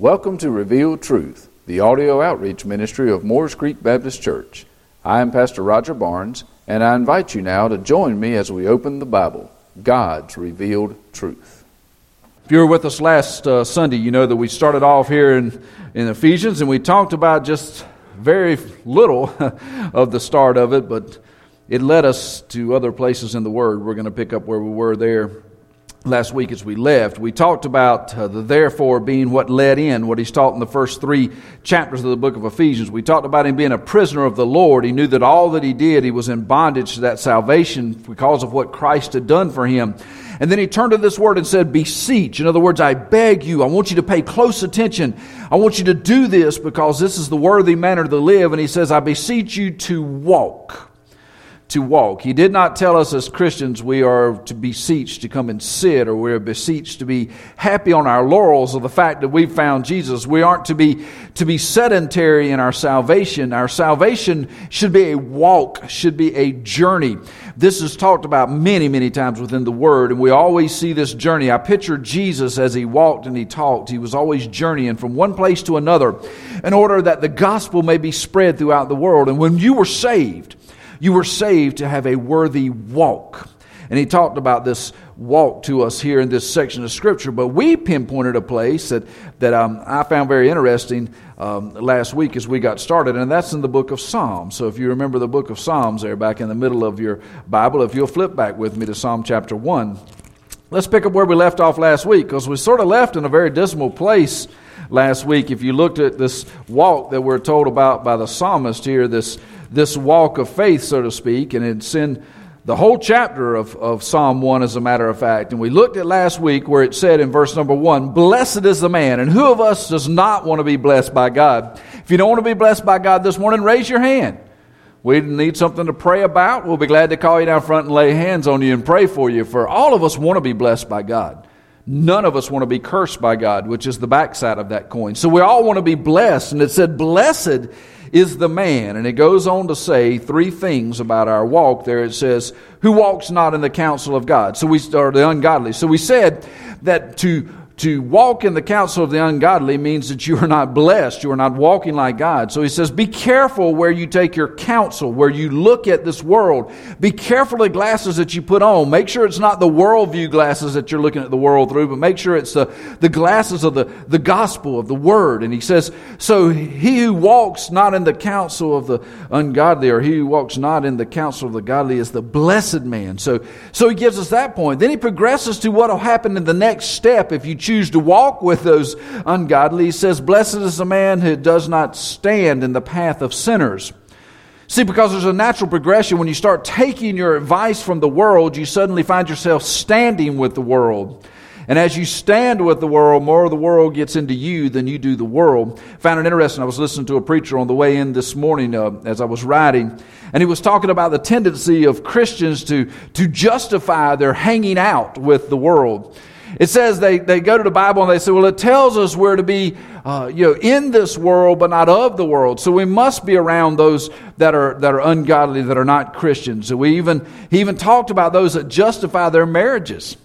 Welcome to Revealed Truth, the audio outreach ministry of Moores Creek Baptist Church. I am Pastor Roger Barnes, and I invite you now to join me as we open the Bible, God's Revealed Truth. If you were with us last uh, Sunday, you know that we started off here in, in Ephesians and we talked about just very little of the start of it, but it led us to other places in the Word. We're going to pick up where we were there last week as we left. We talked about uh, the therefore being what led in, what he's taught in the first three chapters of the book of Ephesians. We talked about him being a prisoner of the Lord. He knew that all that he did, he was in bondage to that salvation because of what Christ had done for him. And then he turned to this word and said, beseech. In other words, I beg you, I want you to pay close attention. I want you to do this because this is the worthy manner to live. And he says, I beseech you to walk to walk. He did not tell us as Christians we are to beseech to come and sit or we're beseeched to be happy on our laurels of the fact that we've found Jesus. We aren't to be, to be sedentary in our salvation. Our salvation should be a walk, should be a journey. This is talked about many, many times within the Word, and we always see this journey. I picture Jesus as he walked and he talked. He was always journeying from one place to another in order that the gospel may be spread throughout the world. And when you were saved, you were saved to have a worthy walk. And he talked about this walk to us here in this section of Scripture. But we pinpointed a place that, that um, I found very interesting um, last week as we got started, and that's in the book of Psalms. So if you remember the book of Psalms there back in the middle of your Bible, if you'll flip back with me to Psalm chapter 1, let's pick up where we left off last week because we sort of left in a very dismal place last week. If you looked at this walk that we're told about by the psalmist here, this this walk of faith, so to speak, and it's in the whole chapter of, of Psalm 1, as a matter of fact. And we looked at last week where it said in verse number 1, Blessed is the man. And who of us does not want to be blessed by God? If you don't want to be blessed by God this morning, raise your hand. We need something to pray about. We'll be glad to call you down front and lay hands on you and pray for you. For all of us want to be blessed by God. None of us want to be cursed by God, which is the backside of that coin. So we all want to be blessed. And it said, Blessed is the man. And it goes on to say three things about our walk there. It says, who walks not in the counsel of God? So we, are the ungodly. So we said that to to walk in the counsel of the ungodly means that you are not blessed. You are not walking like God. So he says, be careful where you take your counsel, where you look at this world. Be careful the glasses that you put on. Make sure it's not the worldview glasses that you're looking at the world through, but make sure it's the, the glasses of the, the gospel, of the word. And he says, so he who walks not in the counsel of the ungodly, or he who walks not in the counsel of the godly is the blessed man. So, so he gives us that point. Then he progresses to what will happen in the next step if you choose to walk with those ungodly. He says, Blessed is the man who does not stand in the path of sinners. See, because there's a natural progression. When you start taking your advice from the world, you suddenly find yourself standing with the world. And as you stand with the world, more of the world gets into you than you do the world. Found it interesting. I was listening to a preacher on the way in this morning uh, as I was riding, and he was talking about the tendency of Christians to, to justify their hanging out with the world. It says they, they go to the Bible and they say, well, it tells us we're to be, uh, you know, in this world, but not of the world. So we must be around those that are, that are ungodly, that are not Christians. We even, he even talked about those that justify their marriages.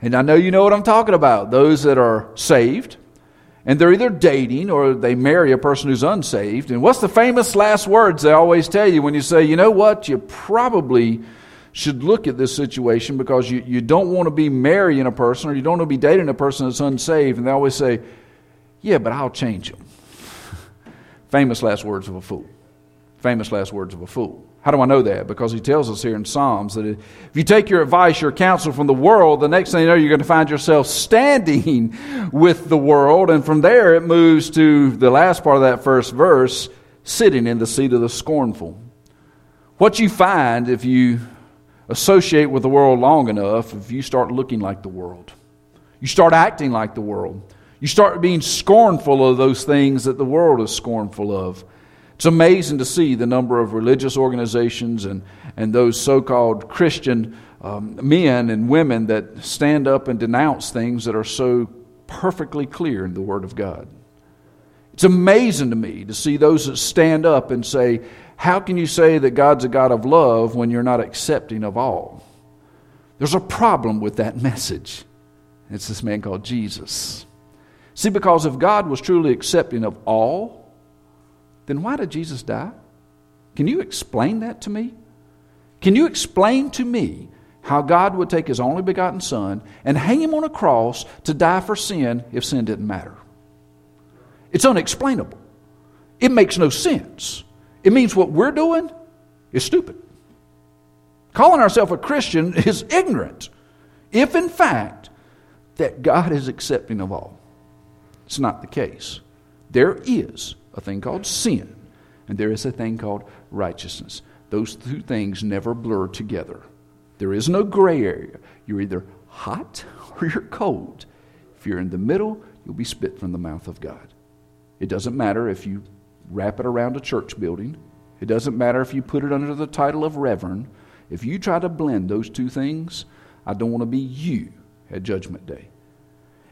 And I know you know what I'm talking about. Those that are saved, and they're either dating or they marry a person who's unsaved. And what's the famous last words they always tell you when you say, you know what, you probably should look at this situation because you, you don't want to be marrying a person or you don't want to be dating a person that's unsaved. And they always say, Yeah, but I'll change them. Famous last words of a fool. Famous last words of a fool. How do I know that? Because he tells us here in Psalms that if you take your advice, your counsel from the world, the next thing you know, you're going to find yourself standing with the world. And from there, it moves to the last part of that first verse sitting in the seat of the scornful. What you find if you associate with the world long enough, if you start looking like the world, you start acting like the world, you start being scornful of those things that the world is scornful of. It's amazing to see the number of religious organizations and, and those so called Christian um, men and women that stand up and denounce things that are so perfectly clear in the Word of God. It's amazing to me to see those that stand up and say, how can you say that God's a God of love when you're not accepting of all? There's a problem with that message. It's this man called Jesus. See, because if God was truly accepting of all, then why did Jesus die? Can you explain that to me? Can you explain to me how God would take his only begotten Son and hang him on a cross to die for sin if sin didn't matter? It's unexplainable. It makes no sense. It means what we're doing is stupid. Calling ourselves a Christian is ignorant, if in fact that God is accepting of all. It's not the case. There is a thing called sin, and there is a thing called righteousness. Those two things never blur together. There is no gray area. You're either hot or you're cold. If you're in the middle, you'll be spit from the mouth of God. It doesn't matter if you wrap it around a church building, it doesn't matter if you put it under the title of reverend. If you try to blend those two things, I don't want to be you at Judgment Day.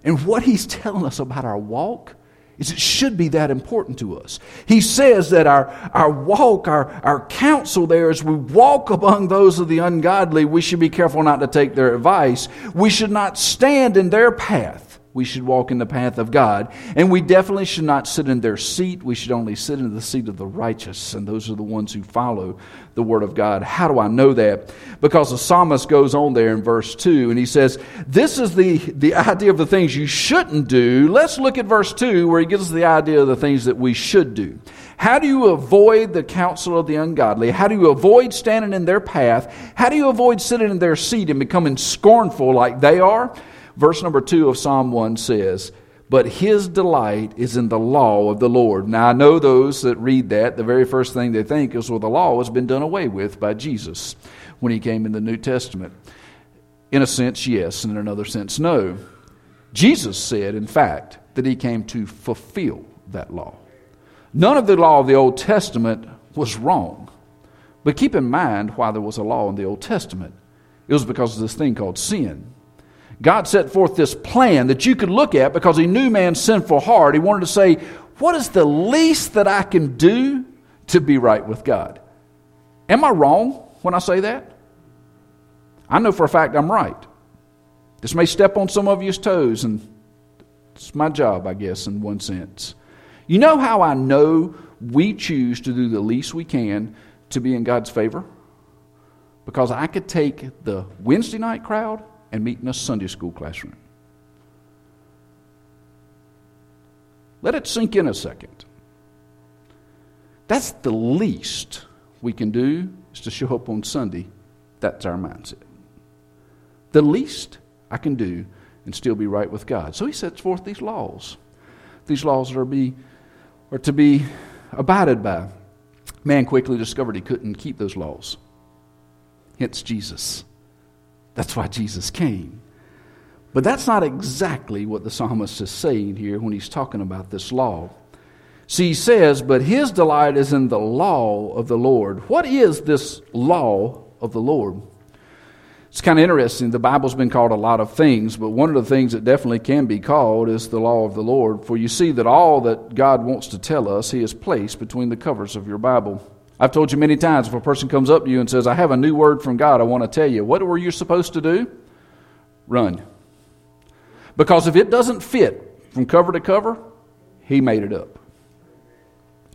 And what he's telling us about our walk is it should be that important to us. He says that our, our walk, our, our counsel there, as we walk among those of the ungodly, we should be careful not to take their advice. We should not stand in their path we should walk in the path of God. And we definitely should not sit in their seat. We should only sit in the seat of the righteous. And those are the ones who follow the Word of God. How do I know that? Because the psalmist goes on there in verse 2 and he says, This is the, the idea of the things you shouldn't do. Let's look at verse 2 where he gives us the idea of the things that we should do. How do you avoid the counsel of the ungodly? How do you avoid standing in their path? How do you avoid sitting in their seat and becoming scornful like they are? Verse number 2 of Psalm 1 says, But his delight is in the law of the Lord. Now, I know those that read that, the very first thing they think is, well, the law has been done away with by Jesus when he came in the New Testament. In a sense, yes, and in another sense, no. Jesus said, in fact, that he came to fulfill that law. None of the law of the Old Testament was wrong. But keep in mind why there was a law in the Old Testament. It was because of this thing called sin. God set forth this plan that you could look at because He knew man's sinful heart. He wanted to say, What is the least that I can do to be right with God? Am I wrong when I say that? I know for a fact I'm right. This may step on some of you's toes, and it's my job, I guess, in one sense. You know how I know we choose to do the least we can to be in God's favor? Because I could take the Wednesday night crowd and meet in a Sunday school classroom. Let it sink in a second. That's the least we can do is to show up on Sunday. That's our mindset. The least I can do and still be right with God. So he sets forth these laws. These laws are, be, are to be abided by. Man quickly discovered he couldn't keep those laws. Hence Jesus. That's why Jesus came. But that's not exactly what the psalmist is saying here when he's talking about this law. See, he says, But his delight is in the law of the Lord. What is this law of the Lord? It's kind of interesting. The Bible's been called a lot of things, but one of the things that definitely can be called is the law of the Lord. For you see that all that God wants to tell us, He has placed between the covers of your Bible. I've told you many times if a person comes up to you and says, I have a new word from God, I want to tell you, what were you supposed to do? Run. Because if it doesn't fit from cover to cover, he made it up.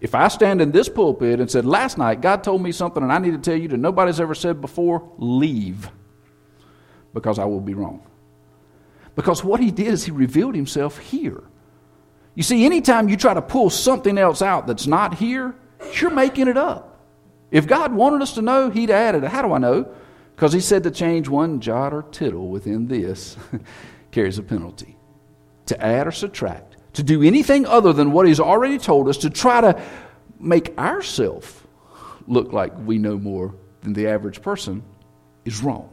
If I stand in this pulpit and said, Last night God told me something and I need to tell you that nobody's ever said before, leave. Because I will be wrong. Because what he did is he revealed himself here. You see, anytime you try to pull something else out that's not here, you're making it up. If God wanted us to know, He'd added. How do I know? Because He said to change one jot or tittle within this carries a penalty. To add or subtract, to do anything other than what He's already told us, to try to make ourselves look like we know more than the average person, is wrong.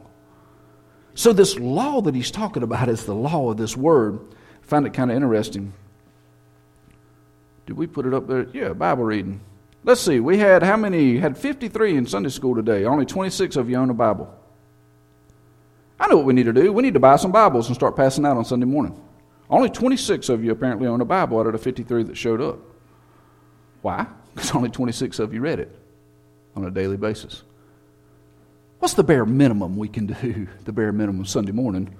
So, this law that He's talking about is the law of this word. I find it kind of interesting. Did we put it up there? Yeah, Bible reading. Let's see, we had how many? Had 53 in Sunday school today. Only 26 of you own a Bible. I know what we need to do. We need to buy some Bibles and start passing out on Sunday morning. Only 26 of you apparently own a Bible out of the 53 that showed up. Why? Because only 26 of you read it on a daily basis. What's the bare minimum we can do? The bare minimum Sunday morning.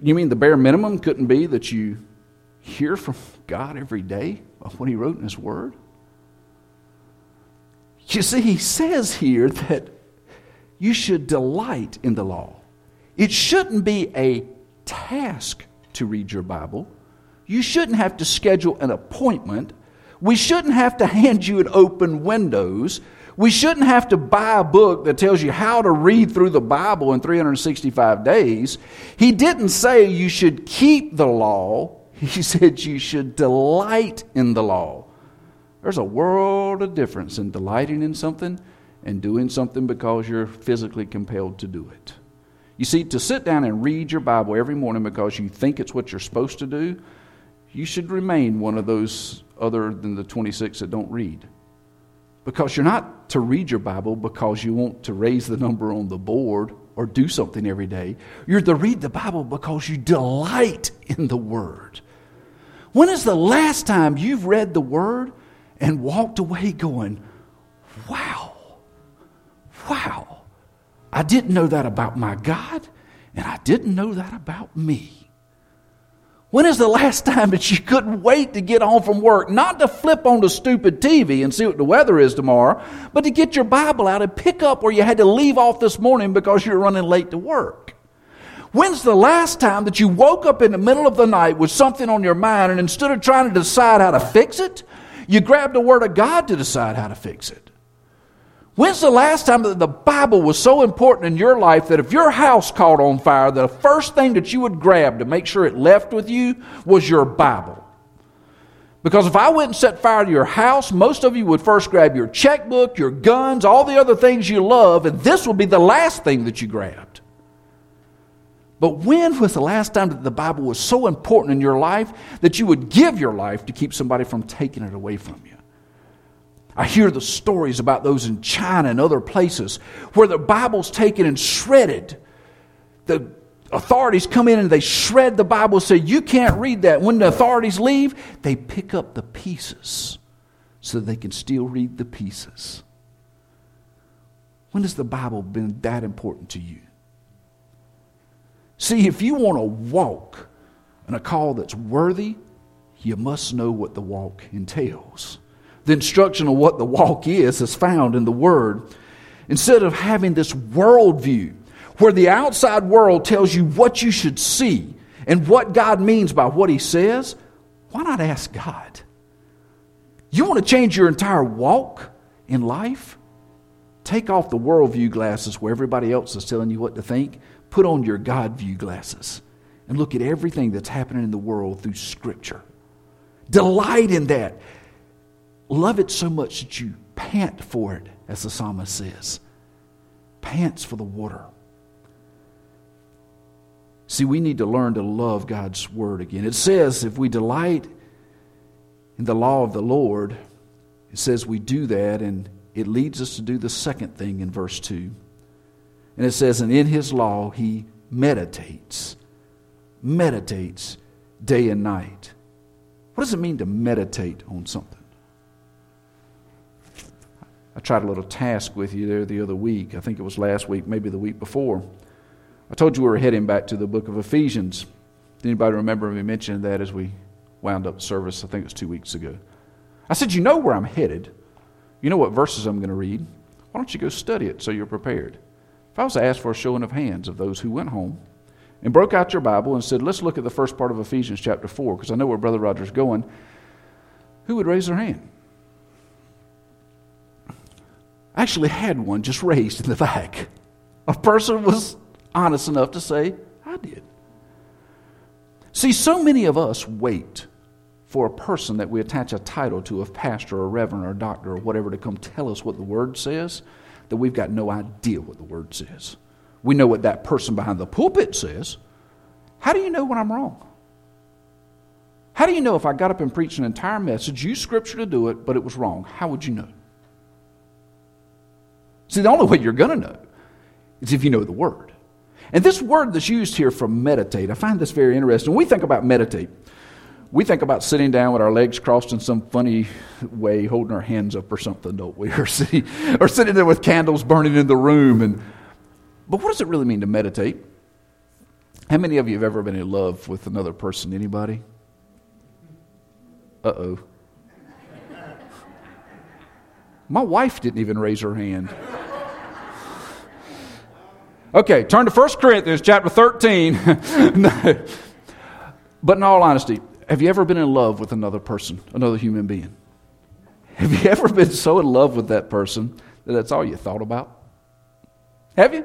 You mean the bare minimum couldn't be that you hear from God every day of what He wrote in His Word? You see, He says here that you should delight in the law. It shouldn't be a task to read your Bible. You shouldn't have to schedule an appointment. We shouldn't have to hand you an open windows. We shouldn't have to buy a book that tells you how to read through the Bible in 365 days. He didn't say you should keep the law, he said you should delight in the law. There's a world of difference in delighting in something and doing something because you're physically compelled to do it. You see, to sit down and read your Bible every morning because you think it's what you're supposed to do, you should remain one of those other than the 26 that don't read. Because you're not to read your Bible because you want to raise the number on the board or do something every day. You're to read the Bible because you delight in the Word. When is the last time you've read the Word and walked away going, wow? wow, I didn't know that about my God, and I didn't know that about me. When is the last time that you couldn't wait to get home from work, not to flip on the stupid TV and see what the weather is tomorrow, but to get your Bible out and pick up where you had to leave off this morning because you were running late to work? When's the last time that you woke up in the middle of the night with something on your mind and instead of trying to decide how to fix it, you grab the Word of God to decide how to fix it? When's the last time that the Bible was so important in your life that if your house caught on fire, the first thing that you would grab to make sure it left with you was your Bible? Because if I went and set fire to your house, most of you would first grab your checkbook, your guns, all the other things you love, and this would be the last thing that you grabbed. But when was the last time that the Bible was so important in your life that you would give your life to keep somebody from taking it away from you? I hear the stories about those in China and other places where the Bible's taken and shredded. The authorities come in and they shred the Bible say, You can't read that. When the authorities leave, they pick up the pieces so they can still read the pieces. When has the Bible been that important to you? See, if you want to walk in a call that's worthy, you must know what the walk entails. The instruction of what the walk is is found in the Word. Instead of having this worldview where the outside world tells you what you should see and what God means by what He says, why not ask God? You want to change your entire walk in life? Take off the worldview glasses where everybody else is telling you what to think. Put on your God view glasses and look at everything that's happening in the world through Scripture. Delight in that. Love it so much that you pant for it, as the psalmist says. Pants for the water. See, we need to learn to love God's word again. It says if we delight in the law of the Lord, it says we do that, and it leads us to do the second thing in verse 2. And it says, and in his law he meditates, meditates day and night. What does it mean to meditate on something? I tried a little task with you there the other week. I think it was last week, maybe the week before. I told you we were heading back to the book of Ephesians. Did anybody remember me mentioning that as we wound up service? I think it was two weeks ago. I said, You know where I'm headed. You know what verses I'm going to read. Why don't you go study it so you're prepared? If I was to ask for a showing of hands of those who went home and broke out your Bible and said, Let's look at the first part of Ephesians chapter 4, because I know where Brother Roger's going, who would raise their hand? I actually had one just raised in the back. A person was honest enough to say, I did. See, so many of us wait for a person that we attach a title to, a pastor or reverend or doctor or whatever, to come tell us what the word says, that we've got no idea what the word says. We know what that person behind the pulpit says. How do you know when I'm wrong? How do you know if I got up and preached an entire message, used scripture to do it, but it was wrong? How would you know? See, the only way you're going to know is if you know the word. And this word that's used here for meditate, I find this very interesting. When we think about meditate, we think about sitting down with our legs crossed in some funny way, holding our hands up or something, don't we? Or sitting, or sitting there with candles burning in the room. And, but what does it really mean to meditate? How many of you have ever been in love with another person? Anybody? Uh oh. My wife didn't even raise her hand. Okay, turn to 1 Corinthians chapter 13. no. But in all honesty, have you ever been in love with another person, another human being? Have you ever been so in love with that person that that's all you thought about? Have you?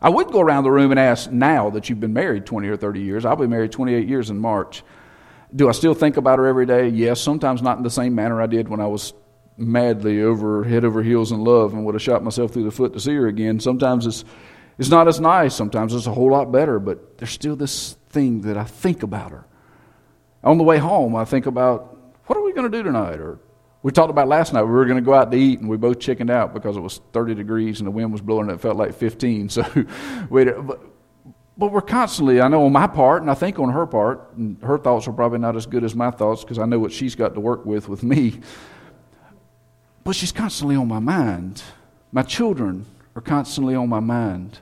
I would go around the room and ask now that you've been married 20 or 30 years. I'll be married 28 years in March. Do I still think about her every day? Yes, sometimes not in the same manner I did when I was madly over head over heels in love and would have shot myself through the foot to see her again. Sometimes it's it's not as nice. Sometimes it's a whole lot better, but there's still this thing that I think about her. On the way home, I think about what are we going to do tonight or we talked about last night. We were going to go out to eat, and we both chickened out because it was 30 degrees and the wind was blowing, and it felt like 15. So, we, but, but we're constantly, I know on my part, and I think on her part, and her thoughts are probably not as good as my thoughts because I know what she's got to work with with me. But she's constantly on my mind. My children are constantly on my mind.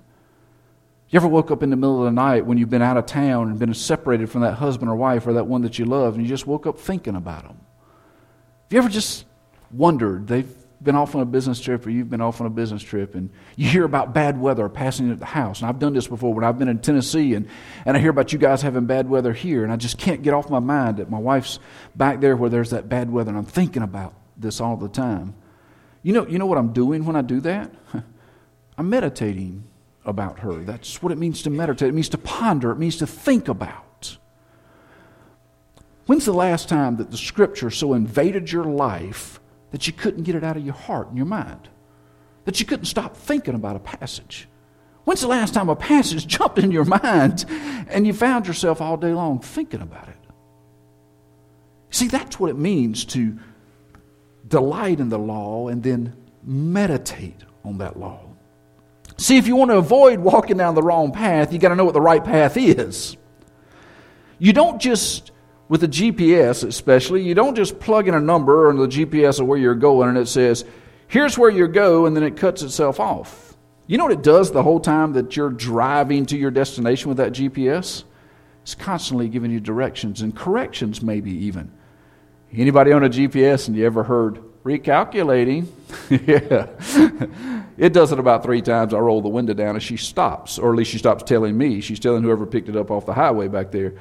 You ever woke up in the middle of the night when you've been out of town and been separated from that husband or wife or that one that you love, and you just woke up thinking about them? Have you ever just wondered? They've been off on a business trip or you've been off on a business trip and you hear about bad weather passing at the house. And I've done this before when I've been in Tennessee and, and I hear about you guys having bad weather here. And I just can't get off my mind that my wife's back there where there's that bad weather and I'm thinking about this all the time. You know, you know what I'm doing when I do that? I'm meditating about her. That's what it means to meditate. It means to ponder, it means to think about. When's the last time that the scripture so invaded your life that you couldn't get it out of your heart and your mind? That you couldn't stop thinking about a passage? When's the last time a passage jumped in your mind and you found yourself all day long thinking about it? See, that's what it means to delight in the law and then meditate on that law. See, if you want to avoid walking down the wrong path, you got to know what the right path is. You don't just with a GPS especially, you don't just plug in a number on the GPS of where you're going and it says, here's where you go, and then it cuts itself off. You know what it does the whole time that you're driving to your destination with that GPS? It's constantly giving you directions and corrections, maybe even. Anybody on a GPS and you ever heard recalculating? yeah. It does it about three times. I roll the window down and she stops, or at least she stops telling me. She's telling whoever picked it up off the highway back there.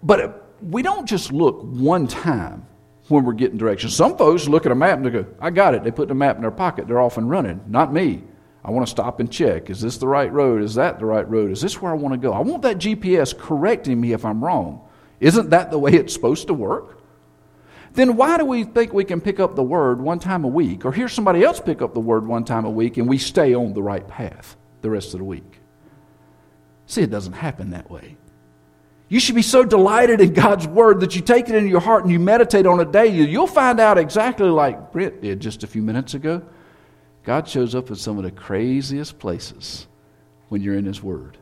But uh, we don't just look one time when we're getting directions. Some folks look at a map and they go, I got it. They put the map in their pocket. They're off and running. Not me. I want to stop and check. Is this the right road? Is that the right road? Is this where I want to go? I want that GPS correcting me if I'm wrong. Isn't that the way it's supposed to work? Then why do we think we can pick up the word one time a week or hear somebody else pick up the word one time a week and we stay on the right path the rest of the week? See, it doesn't happen that way. You should be so delighted in God's Word that you take it into your heart and you meditate on it daily. You'll find out exactly like Britt did just a few minutes ago. God shows up in some of the craziest places when you're in His Word.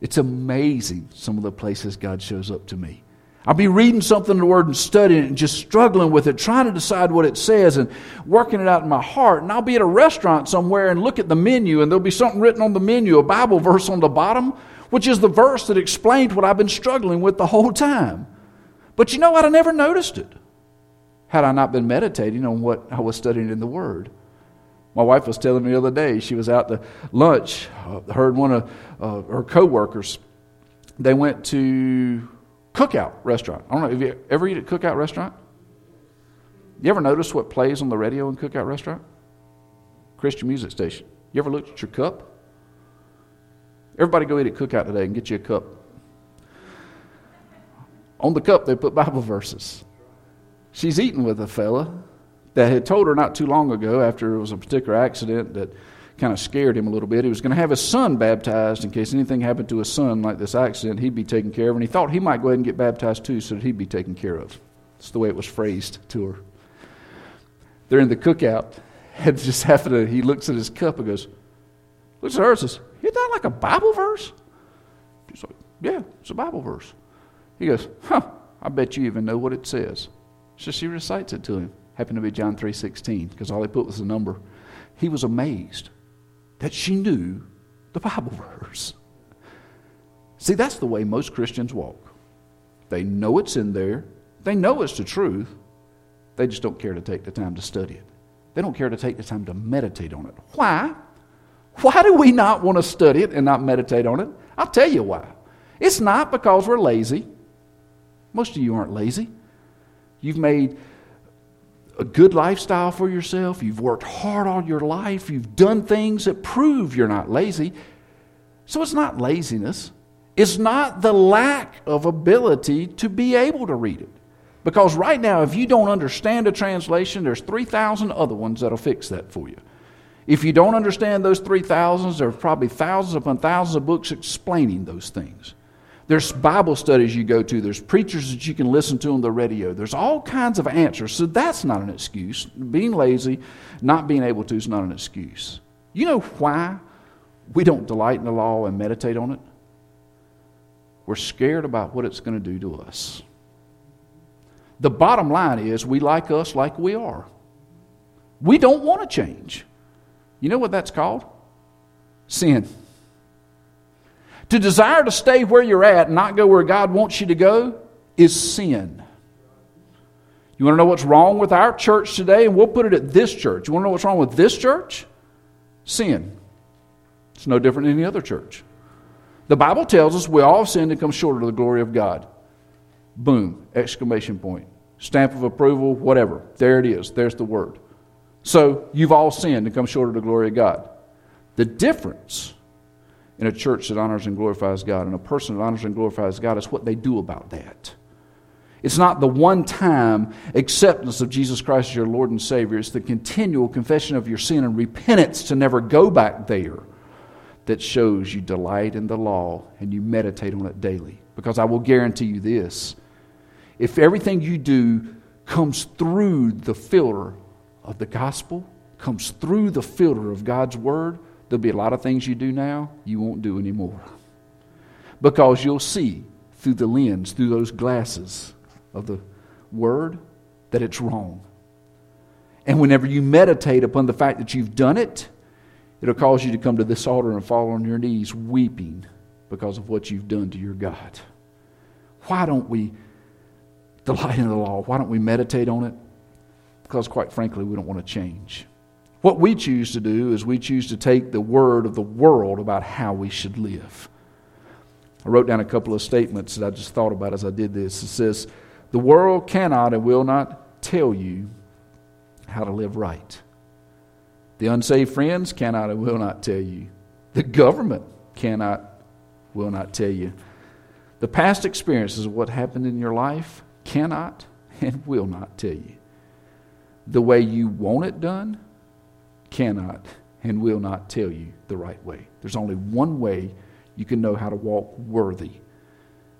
It's amazing some of the places God shows up to me. I'll be reading something in the Word and studying it and just struggling with it, trying to decide what it says and working it out in my heart. And I'll be at a restaurant somewhere and look at the menu, and there'll be something written on the menu, a Bible verse on the bottom which is the verse that explained what I've been struggling with the whole time. But you know what? I never noticed it had I not been meditating on what I was studying in the Word. My wife was telling me the other day, she was out to lunch, uh, heard one of uh, her coworkers. They went to Cookout Restaurant. I don't know, have you ever eat at Cookout Restaurant? You ever notice what plays on the radio in Cookout Restaurant? Christian music station. You ever looked at your cup? Everybody go eat at cookout today and get you a cup. On the cup, they put Bible verses. She's eating with a fella that had told her not too long ago, after it was a particular accident that kind of scared him a little bit. He was going to have his son baptized in case anything happened to his son like this accident, he'd be taken care of. And he thought he might go ahead and get baptized too so that he'd be taken care of. That's the way it was phrased to her. They're in the cookout, and just happened to, he looks at his cup and goes, looks at her and says, isn't that like a Bible verse? She's like, Yeah, it's a Bible verse. He goes, Huh, I bet you even know what it says. So she recites it to him. Happened to be John 3.16, because all he put was a number. He was amazed that she knew the Bible verse. See, that's the way most Christians walk. They know it's in there, they know it's the truth, they just don't care to take the time to study it. They don't care to take the time to meditate on it. Why? Why do we not want to study it and not meditate on it? I'll tell you why. It's not because we're lazy. Most of you aren't lazy. You've made a good lifestyle for yourself. You've worked hard all your life. You've done things that prove you're not lazy. So it's not laziness. It's not the lack of ability to be able to read it. Because right now, if you don't understand a translation, there's 3,000 other ones that'll fix that for you. If you don't understand those 3,000s, there are probably thousands upon thousands of books explaining those things. There's Bible studies you go to. There's preachers that you can listen to on the radio. There's all kinds of answers. So that's not an excuse. Being lazy, not being able to, is not an excuse. You know why we don't delight in the law and meditate on it? We're scared about what it's going to do to us. The bottom line is we like us like we are. We don't want to change. You know what that's called? Sin. To desire to stay where you're at and not go where God wants you to go is sin. You want to know what's wrong with our church today? And we'll put it at this church. You want to know what's wrong with this church? Sin. It's no different than any other church. The Bible tells us we all sin and come short of the glory of God. Boom, exclamation point. Stamp of approval, whatever. There it is. There's the word. So you've all sinned and come short of the glory of God. The difference in a church that honors and glorifies God and a person that honors and glorifies God is what they do about that. It's not the one time acceptance of Jesus Christ as your Lord and Savior. It's the continual confession of your sin and repentance to never go back there that shows you delight in the law and you meditate on it daily. Because I will guarantee you this if everything you do comes through the filter of the gospel, comes through the filter of God's word, there'll be a lot of things you do now you won't do anymore. Because you'll see through the lens, through those glasses of the word, that it's wrong. And whenever you meditate upon the fact that you've done it, it'll cause you to come to this altar and fall on your knees weeping because of what you've done to your God. Why don't we delight in the law? Why don't we meditate on it? Because, quite frankly, we don't want to change. What we choose to do is we choose to take the word of the world about how we should live. I wrote down a couple of statements that I just thought about as I did this. It says, The world cannot and will not tell you how to live right. The unsaved friends cannot and will not tell you. The government cannot, will not tell you. The past experiences of what happened in your life cannot and will not tell you. The way you want it done cannot and will not tell you the right way. There's only one way you can know how to walk worthy,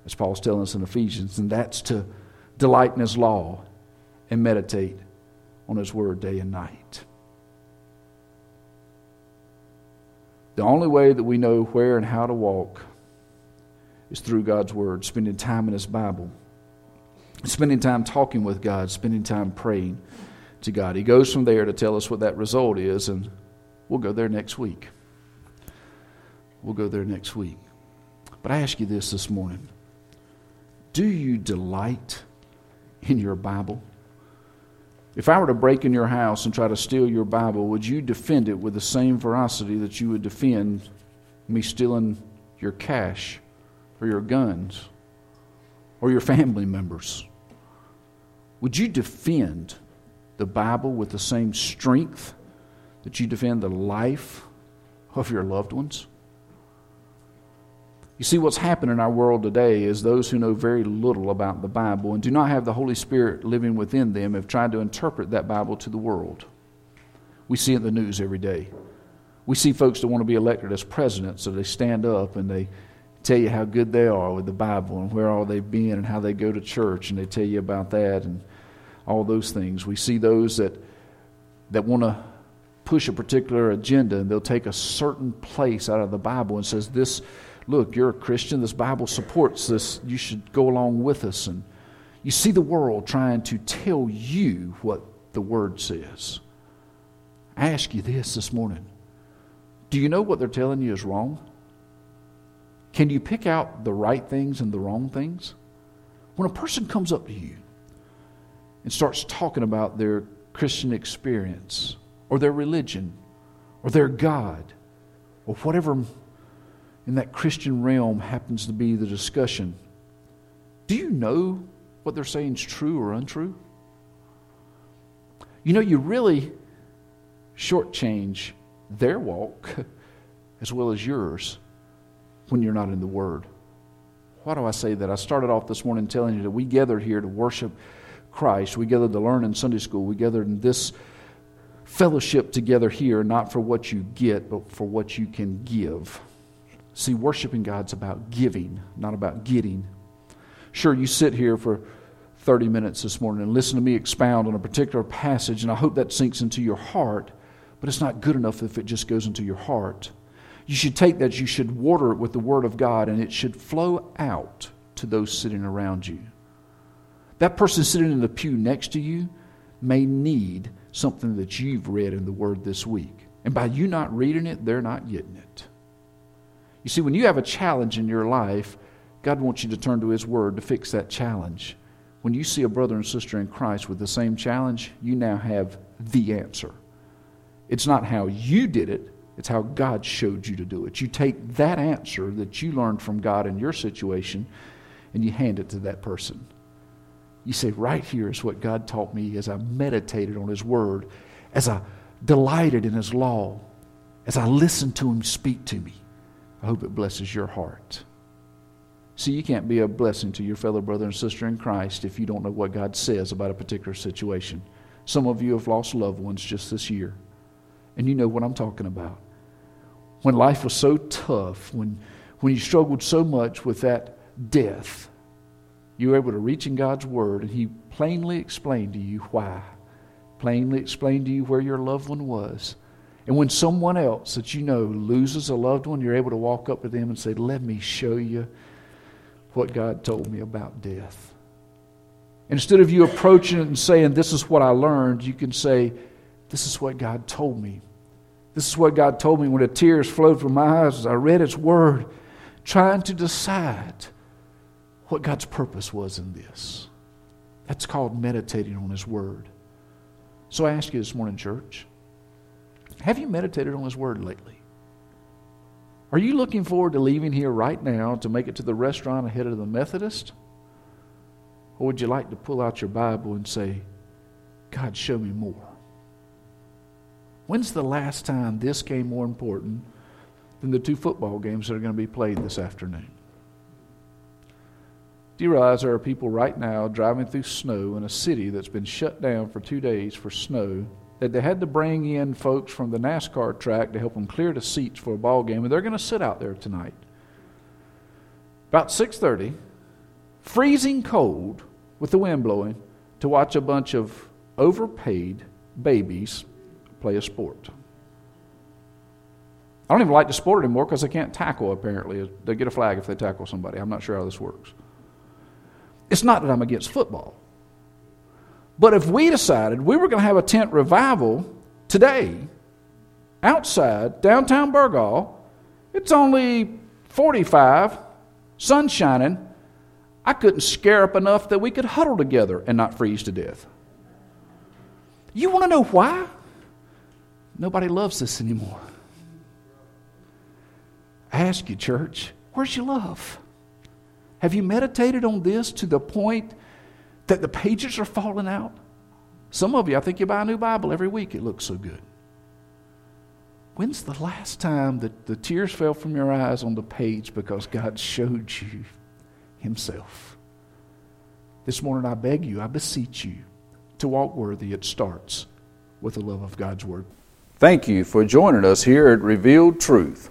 as Paul's telling us in Ephesians, and that's to delight in his law and meditate on his word day and night. The only way that we know where and how to walk is through God's word, spending time in his Bible spending time talking with God, spending time praying to God. He goes from there to tell us what that result is, and we'll go there next week. We'll go there next week. But I ask you this this morning Do you delight in your Bible? If I were to break in your house and try to steal your Bible, would you defend it with the same ferocity that you would defend me stealing your cash or your guns or your family members? Would you defend the Bible with the same strength that you defend the life of your loved ones? You see, what's happened in our world today is those who know very little about the Bible and do not have the Holy Spirit living within them have tried to interpret that Bible to the world. We see it in the news every day. We see folks that want to be elected as president, so they stand up and they tell you how good they are with the Bible and where all they've been and how they go to church, and they tell you about that and all those things. We see those that that want to push a particular agenda and they'll take a certain place out of the Bible and says this look you're a Christian. This Bible supports this. You should go along with us. And you see the world trying to tell you what the word says. I ask you this this morning. Do you know what they're telling you is wrong? Can you pick out the right things and the wrong things? When a person comes up to you and starts talking about their Christian experience or their religion or their God or whatever in that Christian realm happens to be the discussion, do you know what they're saying is true or untrue? You know, you really shortchange their walk as well as yours when you're not in the Word. Why do I say that? I started off this morning telling you that we gathered here to worship Christ. We gathered to learn in Sunday school. We gathered in this fellowship together here, not for what you get, but for what you can give. See, worshiping God's about giving, not about getting. Sure, you sit here for 30 minutes this morning and listen to me expound on a particular passage, and I hope that sinks into your heart, but it's not good enough if it just goes into your heart. You should take that, you should water it with the Word of God, and it should flow out to those sitting around you. That person sitting in the pew next to you may need something that you've read in the Word this week. And by you not reading it, they're not getting it. You see, when you have a challenge in your life, God wants you to turn to His Word to fix that challenge. When you see a brother and sister in Christ with the same challenge, you now have the answer. It's not how you did it, it's how God showed you to do it. You take that answer that you learned from God in your situation and you hand it to that person. You say, right here is what God taught me as I meditated on His Word, as I delighted in His law, as I listened to Him speak to me. I hope it blesses your heart. See, you can't be a blessing to your fellow brother and sister in Christ if you don't know what God says about a particular situation. Some of you have lost loved ones just this year, and you know what I'm talking about when life was so tough, when, when you struggled so much with that death, you were able to reach in God's Word and He plainly explained to you why, plainly explained to you where your loved one was. And when someone else that you know loses a loved one, you're able to walk up to them and say, Let me show you what God told me about death. Instead of you approaching it and saying, This is what I learned, you can say, This is what God told me this is what God told me when the tears flowed from my eyes as I read His Word, trying to decide what God's purpose was in this. That's called meditating on His Word. So I ask you this morning, church, have you meditated on His Word lately? Are you looking forward to leaving here right now to make it to the restaurant ahead of the Methodist? Or would you like to pull out your Bible and say, God, show me more? When's the last time this came more important than the two football games that are going to be played this afternoon? Do you realize there are people right now driving through snow in a city that's been shut down for two days for snow that they had to bring in folks from the NASCAR track to help them clear the seats for a ball game, and they're going to sit out there tonight. About 6:30, freezing cold with the wind blowing, to watch a bunch of overpaid babies play a sport. I don't even like the sport anymore because they can't tackle, apparently. They get a flag if they tackle somebody. I'm not sure how this works. It's not that I'm against football. But if we decided we were going to have a tent revival today, outside downtown Burgaw, it's only 45, sun shining. I couldn't scare up enough that we could huddle together and not freeze to death. You want to know why? Nobody loves this anymore. I ask you, church, where's your love? Have you meditated on this to the point that the pages are falling out? Some of you, I think you buy a new Bible every week, it looks so good. When's the last time that the tears fell from your eyes on the page because God showed you Himself? This morning, I beg you, I beseech you to walk worthy. It starts with the love of God's Word. Thank you for joining us here at Revealed Truth.